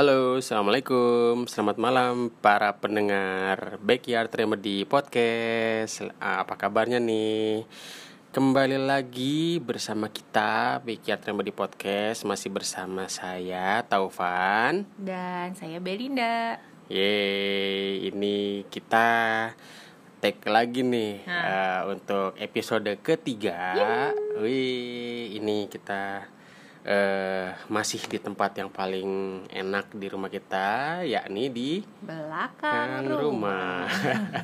Halo, assalamualaikum, selamat malam para pendengar Backyard Remedy Podcast. Apa kabarnya nih? Kembali lagi bersama kita Backyard Remedy Podcast masih bersama saya Taufan dan saya Belinda. Yeay, ini kita take lagi nih uh, untuk episode ketiga. Wih, ini kita uh, masih di tempat yang paling enak di rumah kita, yakni di belakang rumah. rumah.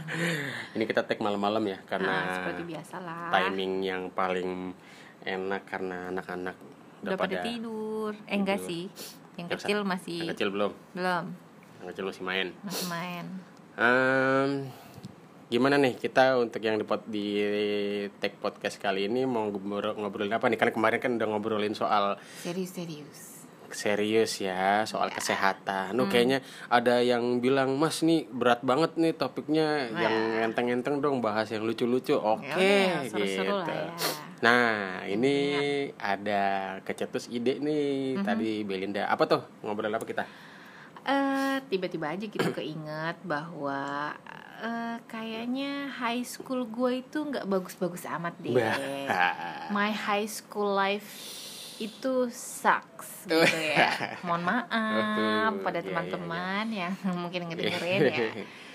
Ini kita take malam-malam ya, karena Nah, seperti biasalah. timing yang paling enak karena anak-anak Udah pada tidur. Eh enggak Tidur. sih. Yang kecil masih Yang kecil belum, belum yang kecil masih main. masih main. Em, gimana nih kita untuk yang di, di take podcast kali ini mau ngobrol ngobrolin apa nih? Kan kemarin kan udah ngobrolin soal Serius-serius. serius ya soal Iya. kesehatan. Hmm. Nuh kayaknya ada yang bilang Mas nih berat banget nih topiknya Wah. yang enteng-enteng dong bahas yang lucu-lucu. Oke Ya udah, yang gitu. seru-seru lah ya. Nah ini ada kecetus ide nih Mhm. tadi Belinda. Apa tuh ngobrol apa kita? Eh tiba-tiba aja gitu keinget bahwa eh, kayaknya high school gue itu nggak bagus-bagus amat deh. My high school life itu sucks gitu ya. Mohon maaf pada Iya, iya, teman-teman yang mungkin ngedengerin ya.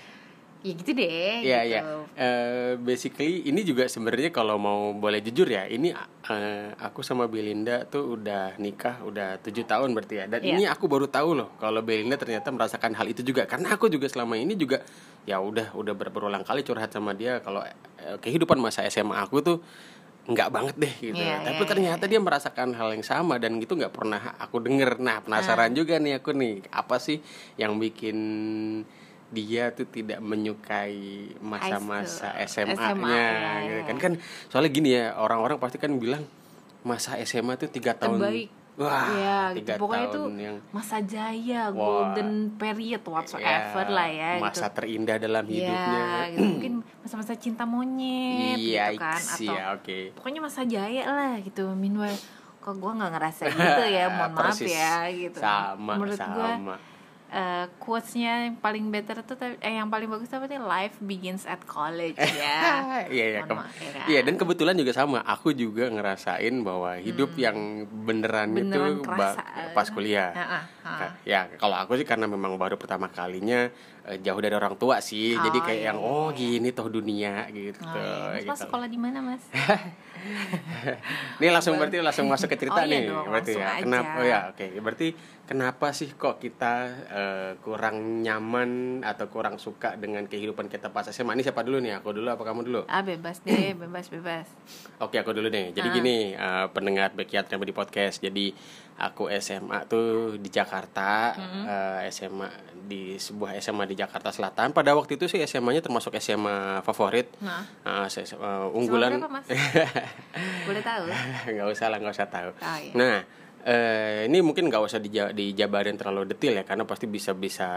Ya gitu deh Iya gitu. iya. Eh, basically ini juga sebenarnya kalau mau boleh jujur ya, ini eh, aku sama Belinda tuh udah nikah udah tujuh tahun berarti ya. Dan Iya. ini aku baru tahu loh kalau Belinda ternyata merasakan hal itu juga. Karena aku juga selama ini juga ya udah udah ber- berulang kali curhat sama dia kalau eh, kehidupan masa SMA aku tuh nggak banget deh gitu. Iya, Tapi iya, ternyata dia merasakan hal yang sama dan gitu nggak pernah aku denger. Nah penasaran juga nih aku nih apa sih yang bikin dia tuh tidak menyukai masa-masa. SMA-nya SMA, ya, gitu ya. kan kan soalnya gini ya orang-orang pasti kan bilang masa SMA tuh tiga tahun Terbaik. wah ya tiga gitu. Pokoknya itu tahun yang masa jaya, Wah. golden period whatsoever ya, lah ya masa gitu. terindah dalam hidupnya Ya, gitu. mungkin masa-masa cinta monyet iya gitu kan atau ya oke pokoknya masa jaya lah gitu meanwhile kok gue nggak ngerasa gitu ya mohon maaf ya gitu sama menurut gue eh, quotesnya yang paling better tuh eh yang paling bagus apa sih life begins at college ya Iya iya ya iya dan kebetulan juga sama aku juga ngerasain bahwa hidup yang beneran, Hmm. Beneran itu kerasa. pas kuliah Ah, ah, ah. Nah, ya kalau aku sih karena memang baru pertama kalinya eh, jauh dari orang tua sih jadi Oh, kayak iya, yang iya, oh iya. gini toh dunia gitu Oh, iya. Mas, gitu. sekolah di mana mas? Ini langsung berarti langsung masuk ke cerita Oh, iya nih dong, berarti ya. aja. Kenapa oh ya oke. Berarti kenapa sih kok kita eh, kurang nyaman atau kurang suka dengan kehidupan kita pas SMA? Ini siapa dulu nih? Aku dulu apa kamu dulu? Ah bebas deh, bebas bebas. Oke, aku dulu nih. Jadi Ah. gini, eh, pendengar Backyard di podcast. Jadi aku SMA tuh di Jakarta, eh, SMA di sebuah SMA di Jakarta Selatan. Pada waktu itu sih SMA-nya termasuk SMA favorit. Nah, se- eh, unggulan berapa? Boleh tahu? nggak usah lah nggak usah tahu Oh, iya. nah eh, ini mungkin nggak usah dija- dijabarin terlalu detail ya karena pasti bisa bisa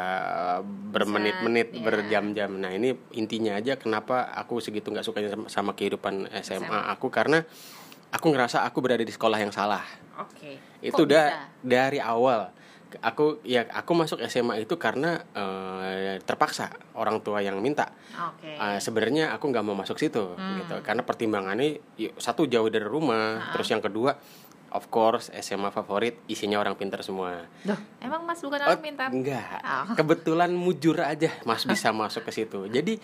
bermenit-menit iya. berjam-jam nah ini intinya aja kenapa aku segitu nggak sukanya sama, sama kehidupan SMA, SMA. aku karena aku ngerasa aku berada di sekolah yang salah Oke. itu Kok udah bisa? dari awal aku ya aku masuk SMA itu karena eh, terpaksa orang tua yang minta Oke. Uh, sebenarnya aku nggak mau masuk situ Hmm. gitu karena pertimbangannya yuk, satu jauh dari rumah terus yang kedua of course SMA favorit isinya orang pintar semua Duh, emang Mas bukan Oh, orang pintar? enggak Oh. kebetulan mujur aja mas bisa masuk ke situ jadi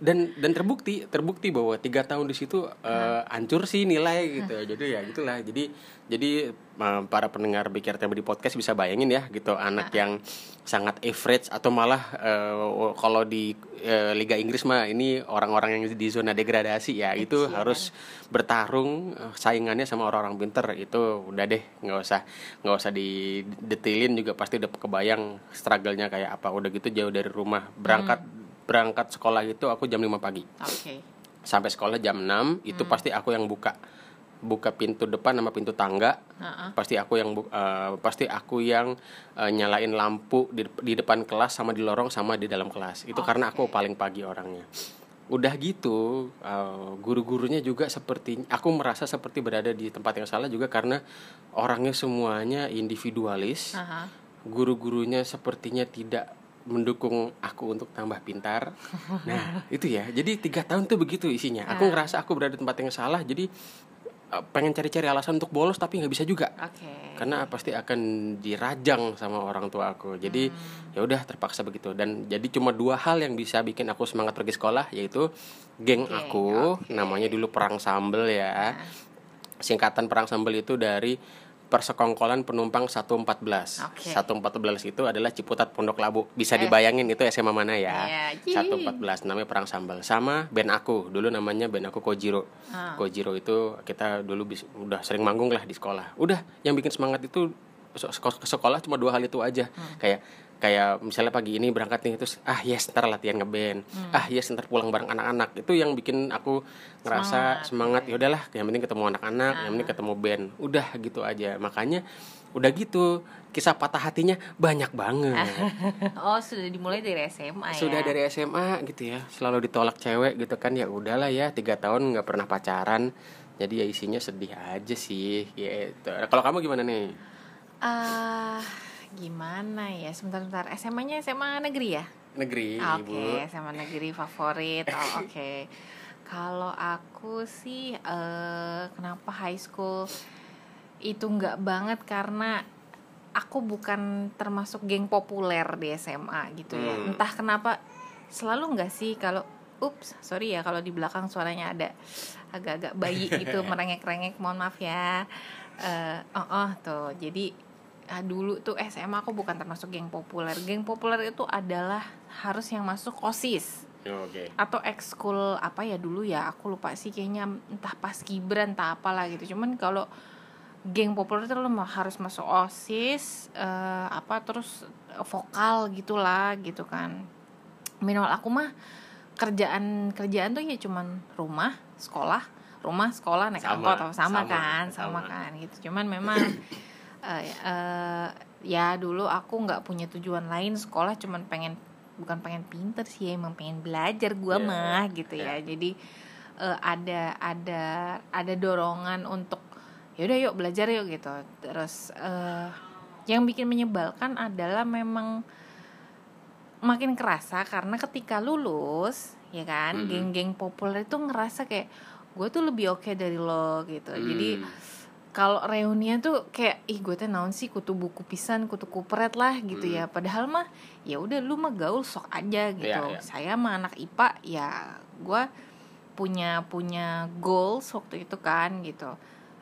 dan dan terbukti terbukti bahwa tiga tahun di situ uh, hancur sih nilai gitu. Jadi ya gitulah jadi jadi uh, para pendengar BKRT di podcast bisa bayangin ya gitu anak yang sangat average atau malah uh, kalau di uh, Liga Inggris mah ini orang-orang yang di zona degradasi ya itu harus bertarung uh, saingannya sama orang-orang pinter. Itu udah deh nggak usah nggak usah didetailin juga pasti udah kebayang struggle-nya kayak apa. Udah gitu jauh dari rumah. Berangkat berangkat sekolah itu aku jam 5 pagi. Oke. sampai sekolah jam 6 itu pasti aku yang buka. Buka pintu depan sama pintu tangga. Heeh. pasti aku yang eh, pasti aku yang eh, nyalain lampu di, di depan kelas sama di lorong sama di dalam kelas. Itu karena aku paling pagi orangnya. Udah gitu eh, guru-gurunya juga seperti aku merasa seperti berada di tempat yang salah juga karena orangnya semuanya individualis. Aha. guru-gurunya sepertinya tidak mendukung aku untuk tambah pintar. Nah, itu ya. Jadi tiga tahun tuh begitu isinya. Aku Ah. ngerasa aku berada di tempat yang salah. Jadi eh, pengen cari-cari alasan untuk bolos tapi nggak bisa juga. Oke. Karena pasti akan dirajang sama orang tua aku. Jadi Hmm. ya udah terpaksa begitu. Dan jadi cuma dua hal yang bisa bikin aku semangat pergi sekolah yaitu geng Geng, aku, oke. namanya dulu perang sambel ya. Nah, Singkatan perang sambel itu dari Persekongkolan Penumpang 114. Oke. 114 itu adalah Ciputat Pondok Labu. Bisa Eh. dibayangin itu SMA mana ya? Iya, 114 namanya Perang Sambal. Sama band aku, dulu namanya band aku Kojiro. Ah. Kojiro itu kita dulu bis- udah sering manggung lah di sekolah. Udah yang bikin semangat itu sekolah cuma dua hal itu aja. Hmm. Kayak kayak misalnya pagi ini berangkat nih terus ah yes ntar latihan ngeband. Hmm. Ah yes ntar pulang bareng anak-anak. Itu yang bikin aku ngerasa semangat, ya udahlah yang penting ketemu anak-anak, yang penting ketemu band. Udah gitu aja. Makanya udah gitu kisah patah hatinya banyak banget. Oh sudah dimulai dari SMA ya? Sudah dari SMA gitu ya, selalu ditolak cewek gitu kan ya udahlah ya tiga tahun nggak pernah pacaran, jadi ya isinya sedih aja sih gitu. Kalau kamu gimana nih? Ah, gimana ya? Sebentar-sebentar. SMA-nya SMA negeri ya? Negeri, Oke, ibu. SMA negeri favorit. Oh, oke. Kalau aku sih eh kenapa high school itu nggak banget karena aku bukan termasuk geng populer di SMA gitu ya. Hmm. Entah kenapa selalu nggak sih kalau ups, sorry ya kalau di belakang suaranya ada agak-agak bayi gitu merengek-rengek, mohon maaf ya. Eh, oh, oh tuh. Jadi ah, dulu tuh SMA aku bukan termasuk geng populer. Geng populer itu adalah harus yang masuk OSIS Oke. atau ekskul apa ya dulu ya aku lupa sih kayaknya entah pas kibran entah apalah gitu cuman kalau geng populer itu lo harus masuk osis eh, apa terus vokal gitulah gitu kan minimal aku mah kerjaan kerjaan tuh ya cuman rumah sekolah rumah sekolah naik Sama, angkot sama, sama, kan sama, sama. kan gitu cuman memang eh, eh, ya dulu aku nggak punya tujuan lain sekolah cuman pengen bukan pengen pinter sih emang pengen belajar gua Iya, mah gitu iya. ya jadi eh, ada ada ada dorongan untuk ya udah yuk belajar yuk gitu terus eh, yang bikin menyebalkan adalah memang makin kerasa karena ketika lulus ya kan Mhm. geng-geng populer itu ngerasa kayak gue tuh lebih oke dari lo gitu jadi Hmm. Kalau reunian tuh kayak ih gue teh naon sih? Kutu buku pisan kutu kupret lah gitu Hmm. ya padahal mah ya udah lu mah gaul sok aja gitu. Iya, iya. saya mah anak IPA ya gue punya punya goals waktu itu kan gitu.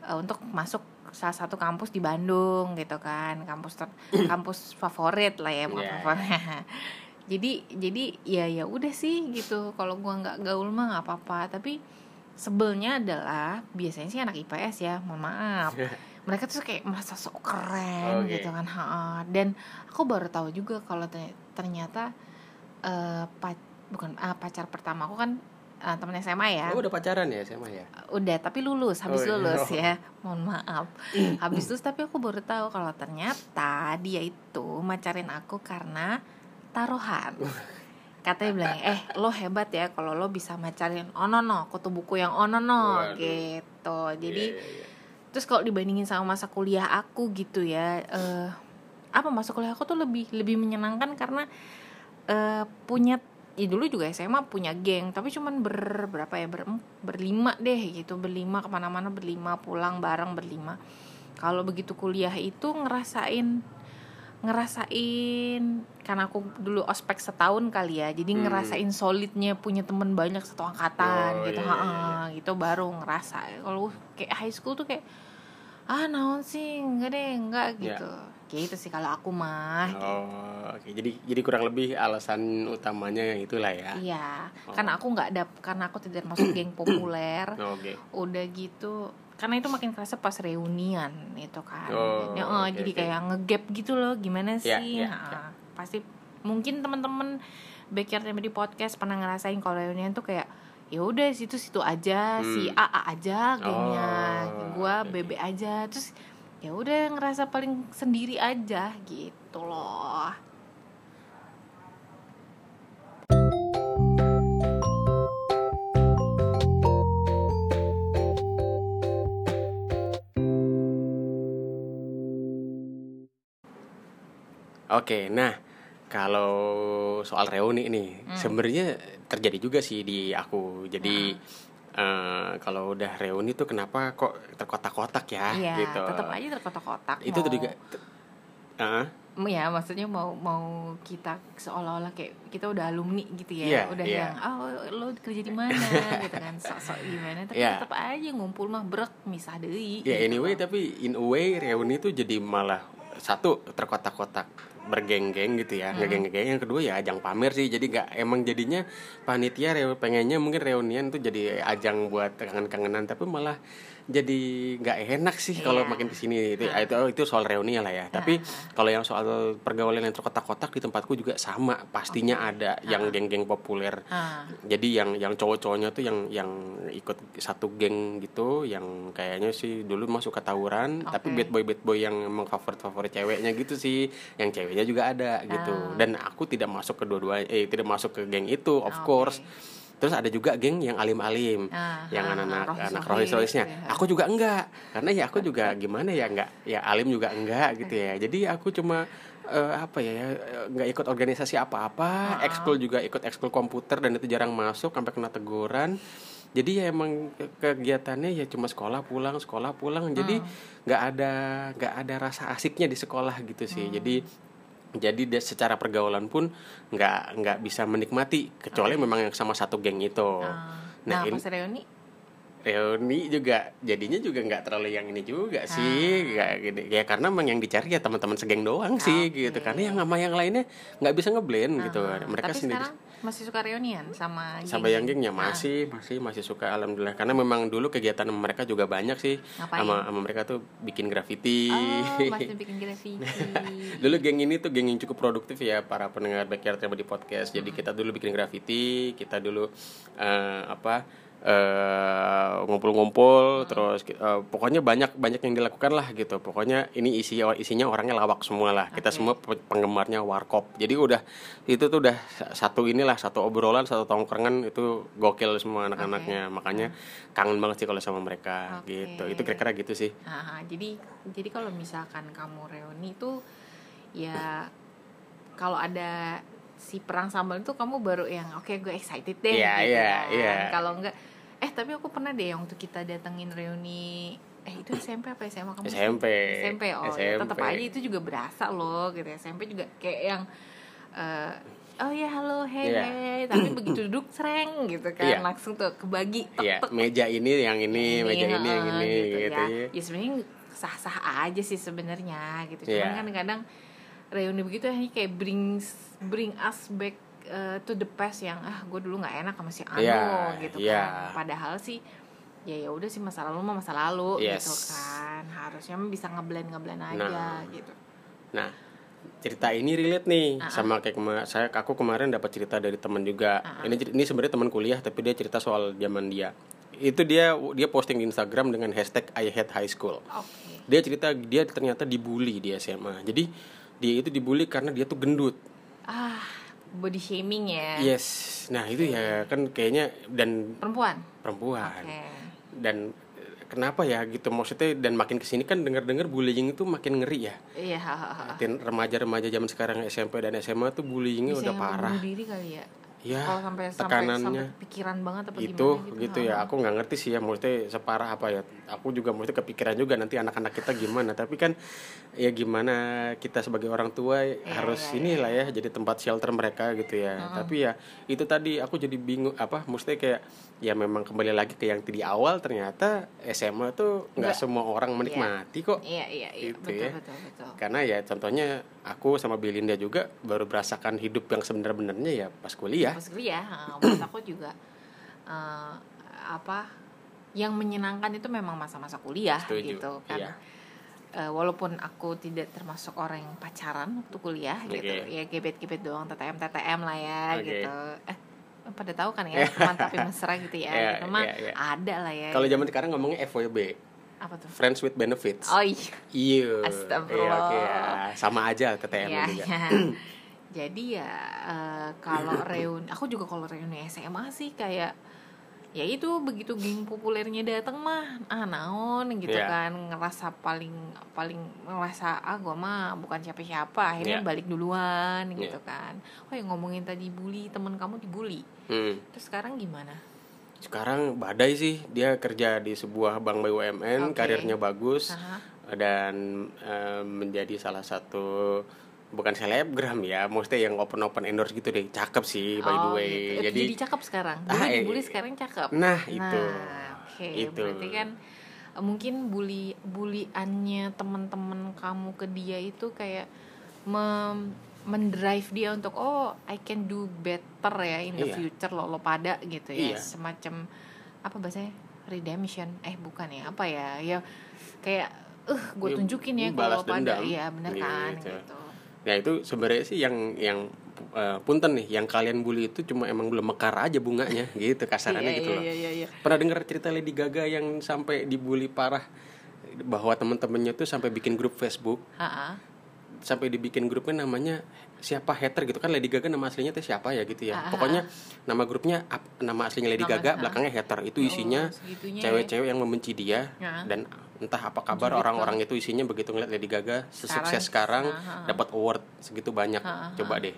Eh, untuk masuk salah satu kampus di Bandung gitu kan. Kampus ter- kampus favorit lah ya bukan Iya, favorit. Jadi jadi ya ya udah sih gitu. Kalau gua nggak gaul mah nggak apa-apa. Tapi sebelnya adalah biasanya sih anak IPS ya mohon maaf. Mereka tuh kayak merasa sok keren Oke. gitu kan ha dan aku baru tahu juga kalau te- ternyata eh, pa- bukan ah, pacar pertama aku kan eh, temen SMA ya. Oh, udah pacaran ya SMA ya? udah tapi lulus habis Oh, iya. lulus ya. Mohon maaf. Habis lulus tapi aku baru tahu kalau ternyata dia itu macarin aku karena taruhan katanya bilang eh lo hebat ya kalau lo bisa macarin onono kutu buku yang onono Waduh. gitu jadi Iya, iya, iya. terus kalau dibandingin sama masa kuliah aku gitu ya eh apa masa kuliah aku tuh lebih lebih menyenangkan karena eh punya ya dulu juga SMA punya geng tapi cuman ber berapa ya ber, berlima deh gitu berlima ke mana-mana berlima pulang bareng berlima kalau begitu kuliah itu ngerasain ngerasain karena aku dulu ospek setahun kali ya jadi Hmm. ngerasain solidnya punya temen banyak satu angkatan Oh, gitu iya, ha iya, gitu baru ngerasa kalau kayak high school tuh kayak ah naon sih enggak deh enggak Ya. gitu gitu sih kalau aku mah Oh, oke. Jadi jadi kurang lebih alasan utamanya yang itulah ya. iya Oh. karena aku nggak dap karena aku tidak masuk geng populer Oh, Oke. udah gitu karena itu makin kerasa pas reunian itu kan. Oh, Ya, eh, oke, jadi oke. kayak ngegap gitu loh gimana Ya, sih? ya, Ha, pasti mungkin teman-teman backyard di podcast pernah ngerasain kalau reunian tuh kayak ya udah situ situ aja si Hmm. A A aja gengnya Oh, gua oke, B B aja. Terus ya udah ngerasa paling sendiri aja gitu loh Oke, nah kalau soal reuni nih, Hmm. sebenarnya terjadi juga sih di aku. Jadi Hmm. eh, kalau udah reuni tuh kenapa kok terkotak-kotak ya Iya, gitu. tetap aja terkotak-kotak. Itu tuh mau- juga Ah, ya maksudnya mau mau kita seolah-olah kayak kita udah alumni gitu ya Iya, udah iya. yang oh lo kerja di mana gitu kan sok-sok gimana tapi Iya. tetap aja ngumpul mah brek misah deui ya gitu anyway loh. tapi in a way reuni tuh jadi malah satu terkotak-kotak bergeng-geng gitu ya. Hmm. ngegeng-geng. Yang kedua ya ajang pamer sih. Jadi nggak emang jadinya panitia reu- pengennya mungkin reunian tuh jadi ajang buat kangen-kangenan tapi malah jadi nggak enak sih kalau Iya. makin ke sini itu Ah. itu itu soal reuni lah ya tapi Ah. kalau yang soal pergaulan yang terkotak-kotak di tempatku juga sama pastinya ada yang Ah. geng-geng populer Ah, jadi yang yang cowok-cowoknya tuh yang yang ikut satu geng gitu yang kayaknya sih dulu mah suka tawuran Oke. tapi bad boy bad boy yang emang favorit favorit ceweknya gitu sih yang ceweknya juga ada gitu Ah. dan aku tidak masuk ke dua-dua eh tidak masuk ke geng itu of Oke. course terus ada juga geng yang alim-alim Ah, yang ah, anak-anak rohis-rohis anak rohis-rohisnya. gitu ya. aku juga enggak karena ya aku juga gimana ya enggak ya alim juga enggak gitu ya. Jadi aku cuma eh, apa ya eh, nggak ikut organisasi apa-apa Ah. ekskul juga ikut ekskul komputer dan itu jarang masuk sampai kena teguran. Jadi ya emang ke- kegiatannya ya cuma sekolah pulang sekolah pulang. Jadi nggak ada nggak ada rasa asiknya di sekolah gitu sih. Jadi jadi dia secara pergaulan pun nggak nggak bisa menikmati kecuali memang yang sama satu geng itu. Ah. nah, nah, ini pas reuni? Reuni juga jadinya juga nggak terlalu yang ini juga sih nggak gini ya karena emang yang dicari ya teman-teman segeng doang sih Oke. gitu karena yang sama yang lainnya nggak bisa ngeblend gitu. Ah, mereka tapi sendiri sekarang masih suka reunian sama sampai yang gengnya Ah. masih masih masih suka alhamdulillah. Karena memang dulu kegiatan mereka juga banyak sih. Ngapain? sama sama mereka tuh bikin graffiti. Oh masih bikin graffiti. Dulu geng ini tuh geng yang cukup produktif ya para pendengar backyard di podcast. Jadi kita dulu bikin graffiti kita dulu eh, apa eh, ngumpul-ngumpul terus eh, pokoknya banyak banyak yang dilakukan lah gitu pokoknya ini isi isinya orangnya lawak semua lah kita Oke. semua pe- penggemarnya warkop jadi udah itu tuh udah satu inilah satu obrolan satu tongkrongan itu gokil semua anak-anaknya makanya kangen banget sih kalau sama mereka Oke. gitu itu kira-kira gitu sih Ah, jadi jadi kalau misalkan kamu reuni tuh ya kalau ada si perang sambal itu kamu baru yang oke gue excited deh Iya, gitu iya, kan. iya. Kalau enggak eh tapi aku pernah deh yang waktu kita datengin reuni eh itu SMP apa SMA kamu? SMP SMP oh ya, tetap SMP. aja itu juga berasa loh gitu SMP juga kayak yang eh, oh ya halo hey Iya. hey tapi begitu duduk sereng gitu kan Iya. langsung tuh kebagi tek, Iya, tek, meja ini yang ini, meja ini yang heeh, ini gitu, ya. ya. Ya sebenarnya sah-sah aja sih sebenarnya gitu. Cuman kan kadang reuni begitu hanya kayak brings bring us back uh, to the past yang ah gue dulu nggak enak sama si Anu Iya, gitu iya. kan. Padahal sih ya ya udah sih masa lalu mah masa lalu Yes. gitu kan. Harusnya bisa ngeblend ngeblend aja Nah. gitu. Nah, cerita ini relate nih Ah, sama kayak kema- saya aku kemarin dapat cerita dari teman juga. Ah, ah. Ini ini sebenarnya teman kuliah tapi dia cerita soal zaman dia. Itu dia dia posting di Instagram dengan hashtag I hate high school. Oke. Dia cerita dia ternyata dibully di SMA. Jadi dia itu dibully karena dia tuh gendut. Ah, body shaming ya. Yes. Nah, itu ya kan kayaknya dan Perempuan. perempuan. Oke. Dan eh, kenapa ya gitu maksudnya dan makin ke sini kan dengar-dengar bullying itu makin ngeri ya. Iya. Dan remaja-remaja zaman sekarang SMP dan SMA tuh bullyingnya Bisa udah parah. bunuh diri kali ya. Ya, Kalau sampai sampai tekanannya sampai pikiran banget apa itu gimana gitu, ya. Aku nggak ngerti sih ya maksudnya separah apa ya. Aku juga maksudnya kepikiran juga nanti anak-anak kita gimana. Tapi kan ya gimana kita sebagai orang tua harus iya, inilah ya jadi tempat shelter mereka gitu ya. Tapi ya itu tadi aku jadi bingung apa maksudnya kayak ya memang kembali lagi ke yang di awal ternyata SMA tuh nggak semua orang menikmati kok. Iya iya iya Gitu betul, ya. betul betul karena ya contohnya aku sama Belinda juga baru merasakan hidup yang sebenar-benarnya ya pas kuliah Pas kuliah, ah, menurut aku juga eh, apa yang menyenangkan itu memang masa-masa kuliah Setuju, gitu kan. iya. Eh, walaupun aku tidak termasuk orang yang pacaran waktu kuliah gitu, Oke. ya gebet-gebet doang TTM TTM lah ya Oke. gitu. Eh pada tahu kan ya teman tapi mesra gitu ya, Iya, gitu mah iya, iya. ada lah ya. kalau zaman sekarang ngomongnya FWB apa tuh? friends with benefits Oh iya. iya Astagfirullah. Iya, oke ya. sama aja TTM Iya, juga iya. Jadi ya eh, kalau reuni, aku juga kalau reuni SMA sih kayak ya itu begitu geng populernya datang mah ah naon gitu Iya. kan ngerasa paling paling ngerasa ah gua mah bukan siapa-siapa akhirnya Iya. balik duluan gitu Iya. kan oh yang ngomongin tadi bully temen kamu dibully Hmm. terus sekarang gimana Sekarang badai sih dia kerja di sebuah bank BUMN, Oke. karirnya bagus Aha. dan eh, menjadi salah satu bukan selebgram ya, maksudnya yang open open endorse gitu deh, cakep sih by the Oh, way. gitu. Eh, Jadi jadi cakep sekarang dulu Ah, eh, dibully sekarang cakep nah itu, Nah, oke itu. berarti kan eh, mungkin bully buliannya teman-teman kamu ke dia itu kayak mem mendrive dia untuk oh I can do better ya in the Iya. future lo lo pada gitu ya Iya. semacam apa bahasanya redemption eh bukan ya apa ya ya kayak eh gue Ya, tunjukin ya kalau pada iya bener kan Gitu. gitu Nah itu sebenarnya sih yang yang eh, punten nih, yang kalian bully itu cuma emang belum mekar aja bunganya, gitu kasarannya Iya, gitu iya, loh. iya, iya, iya. Pernah dengar cerita Lady Gaga yang sampai dibully parah bahwa temen-temennya tuh sampai bikin grup Facebook Ha-ha. Sampai dibikin grupnya namanya siapa hater gitu kan Lady Gaga nama aslinya tuh siapa ya gitu ya Ah, ah, pokoknya nama grupnya nama aslinya Lady Nama- Gaga ah. belakangnya hater itu isinya Oh, segitunya ya. cewek-cewek yang membenci dia Ya. dan entah apa kabar orang-orang itu isinya begitu ngeliat Lady Gaga sesukses sekarang Ah, ah, ah. dapat award segitu banyak Ah, ah, coba deh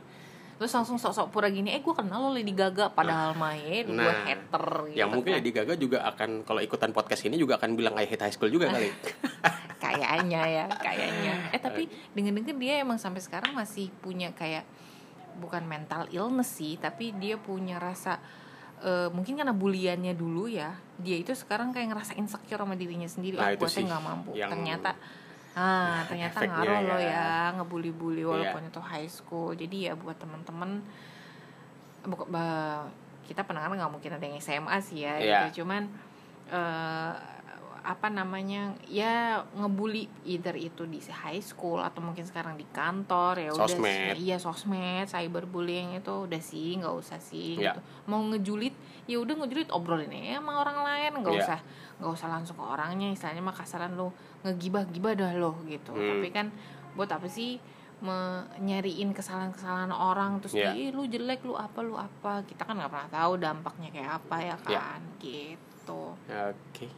terus langsung sok-sok pura gini eh gue kenal lo Lady Gaga padahal ya gue Nah, hater gitu yang mungkin kan. Lady Gaga juga akan kalau ikutan podcast ini juga akan bilang I hate high school juga kali kayaknya ya kayaknya eh tapi denger-denger dia emang sampai sekarang masih punya kayak bukan mental illness sih tapi dia punya rasa eh, mungkin karena buliannya dulu ya dia itu sekarang kayak ngerasa insecure sama dirinya sendiri Nah, oh gue sih nggak mampu yang ternyata ah ternyata ngaruh lo ya. Iya. ya ngebully-bully walaupun itu high school jadi ya buat ba- kita pendengar nggak mungkin ada yang SMA sih ya Iya. gitu cuman eh, apa namanya ya ngebully either itu di high school atau mungkin sekarang di kantor ya udah Sosmed. sih, iya sosmed cyberbullying itu udah sih nggak usah sih Iya. gitu mau ngejulit ya udah ngejulit obrolin aja sama orang lain nggak Iya. usah nggak usah langsung ke orangnya istilahnya mah kasaran lo ngegibah gibah dah lo gitu Hmm. tapi kan buat apa sih me- nyariin kesalahan-kesalahan orang terus. "Ih, lu jelek lu apa lu apa kita kan nggak pernah tahu dampaknya kayak apa ya Iya. kan gitu Oke.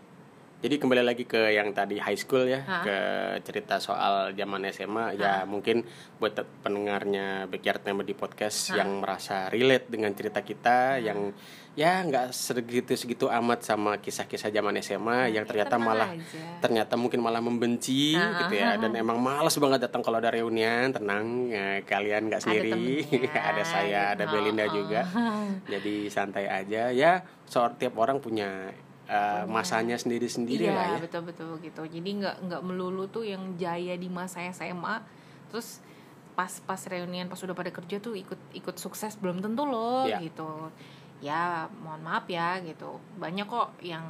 Jadi kembali lagi ke yang tadi high school ya, Hah? ke cerita soal zaman SMA ya mungkin buat pendengarnya Backyard Member di podcast Hah? yang merasa relate dengan cerita kita yang ya nggak segitu segitu amat sama kisah-kisah zaman SMA yang Ya, ternyata malah aja. ternyata mungkin malah membenci Ah, gitu ya dan emang males banget datang kalau ada reunian tenang ya, kalian nggak Ada sendiri temennya, ada saya ada. Belinda juga jadi santai aja ya soal tiap orang punya uh, masanya sendiri-sendiri iya lah ya. betul betul gitu. Jadi nggak nggak melulu tuh yang jaya di masa SMA terus pas pas reunian pas udah pada kerja tuh ikut ikut sukses belum tentu loh Iya. gitu. Ya mohon maaf ya gitu. Banyak kok yang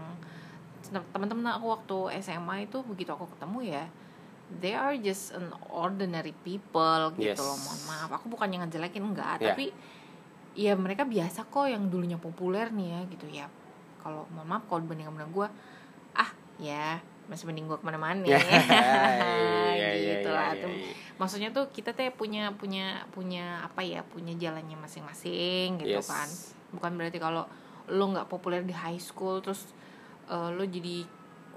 teman-teman aku waktu SMA itu begitu aku ketemu ya they are just an ordinary people gitu Yes. loh. Mohon maaf aku bukan yang ngejelekin enggak Iya. tapi ya mereka biasa kok yang dulunya populer nih ya gitu. Ya kalau mohon maaf kalau dibanding sama gue ah ya masih mending gue ke mana-mana Ya, iya, iya, gitu iya, lah iya, tuh iya. maksudnya tuh kita teh punya punya punya apa ya punya jalannya masing-masing gitu Yes. kan bukan berarti kalau lo nggak populer di high school terus eh, lo jadi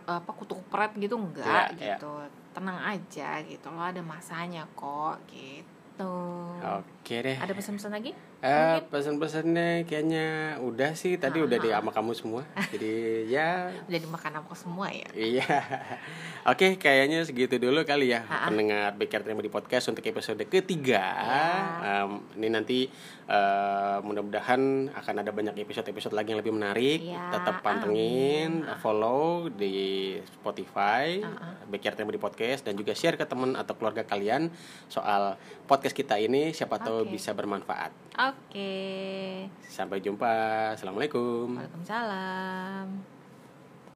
apa kutu kupret gitu enggak Iya, iya. gitu tenang aja gitu lo ada masanya kok gitu oke deh ada pesan-pesan lagi Eh, pesan-pesannya kayaknya udah sih tadi Ah, udah di ah. sama kamu semua jadi ya udah dimakan aku semua ya Iya. Oke, kayaknya segitu dulu kali ya Ha-ha. pendengar Backyard Remedy Podcast untuk episode ketiga. Ya. Em, ini nanti eh, mudah-mudahan akan ada banyak episode-episode lagi yang lebih menarik. Ya, Tetap pantengin, amin. follow di Spotify Ha-ha. Backyard Remedy Podcast dan juga share ke teman atau keluarga kalian soal podcast kita ini. Siapa tahu Oke. bisa bermanfaat. oke Sampai jumpa. Assalamualaikum. waalaikumsalam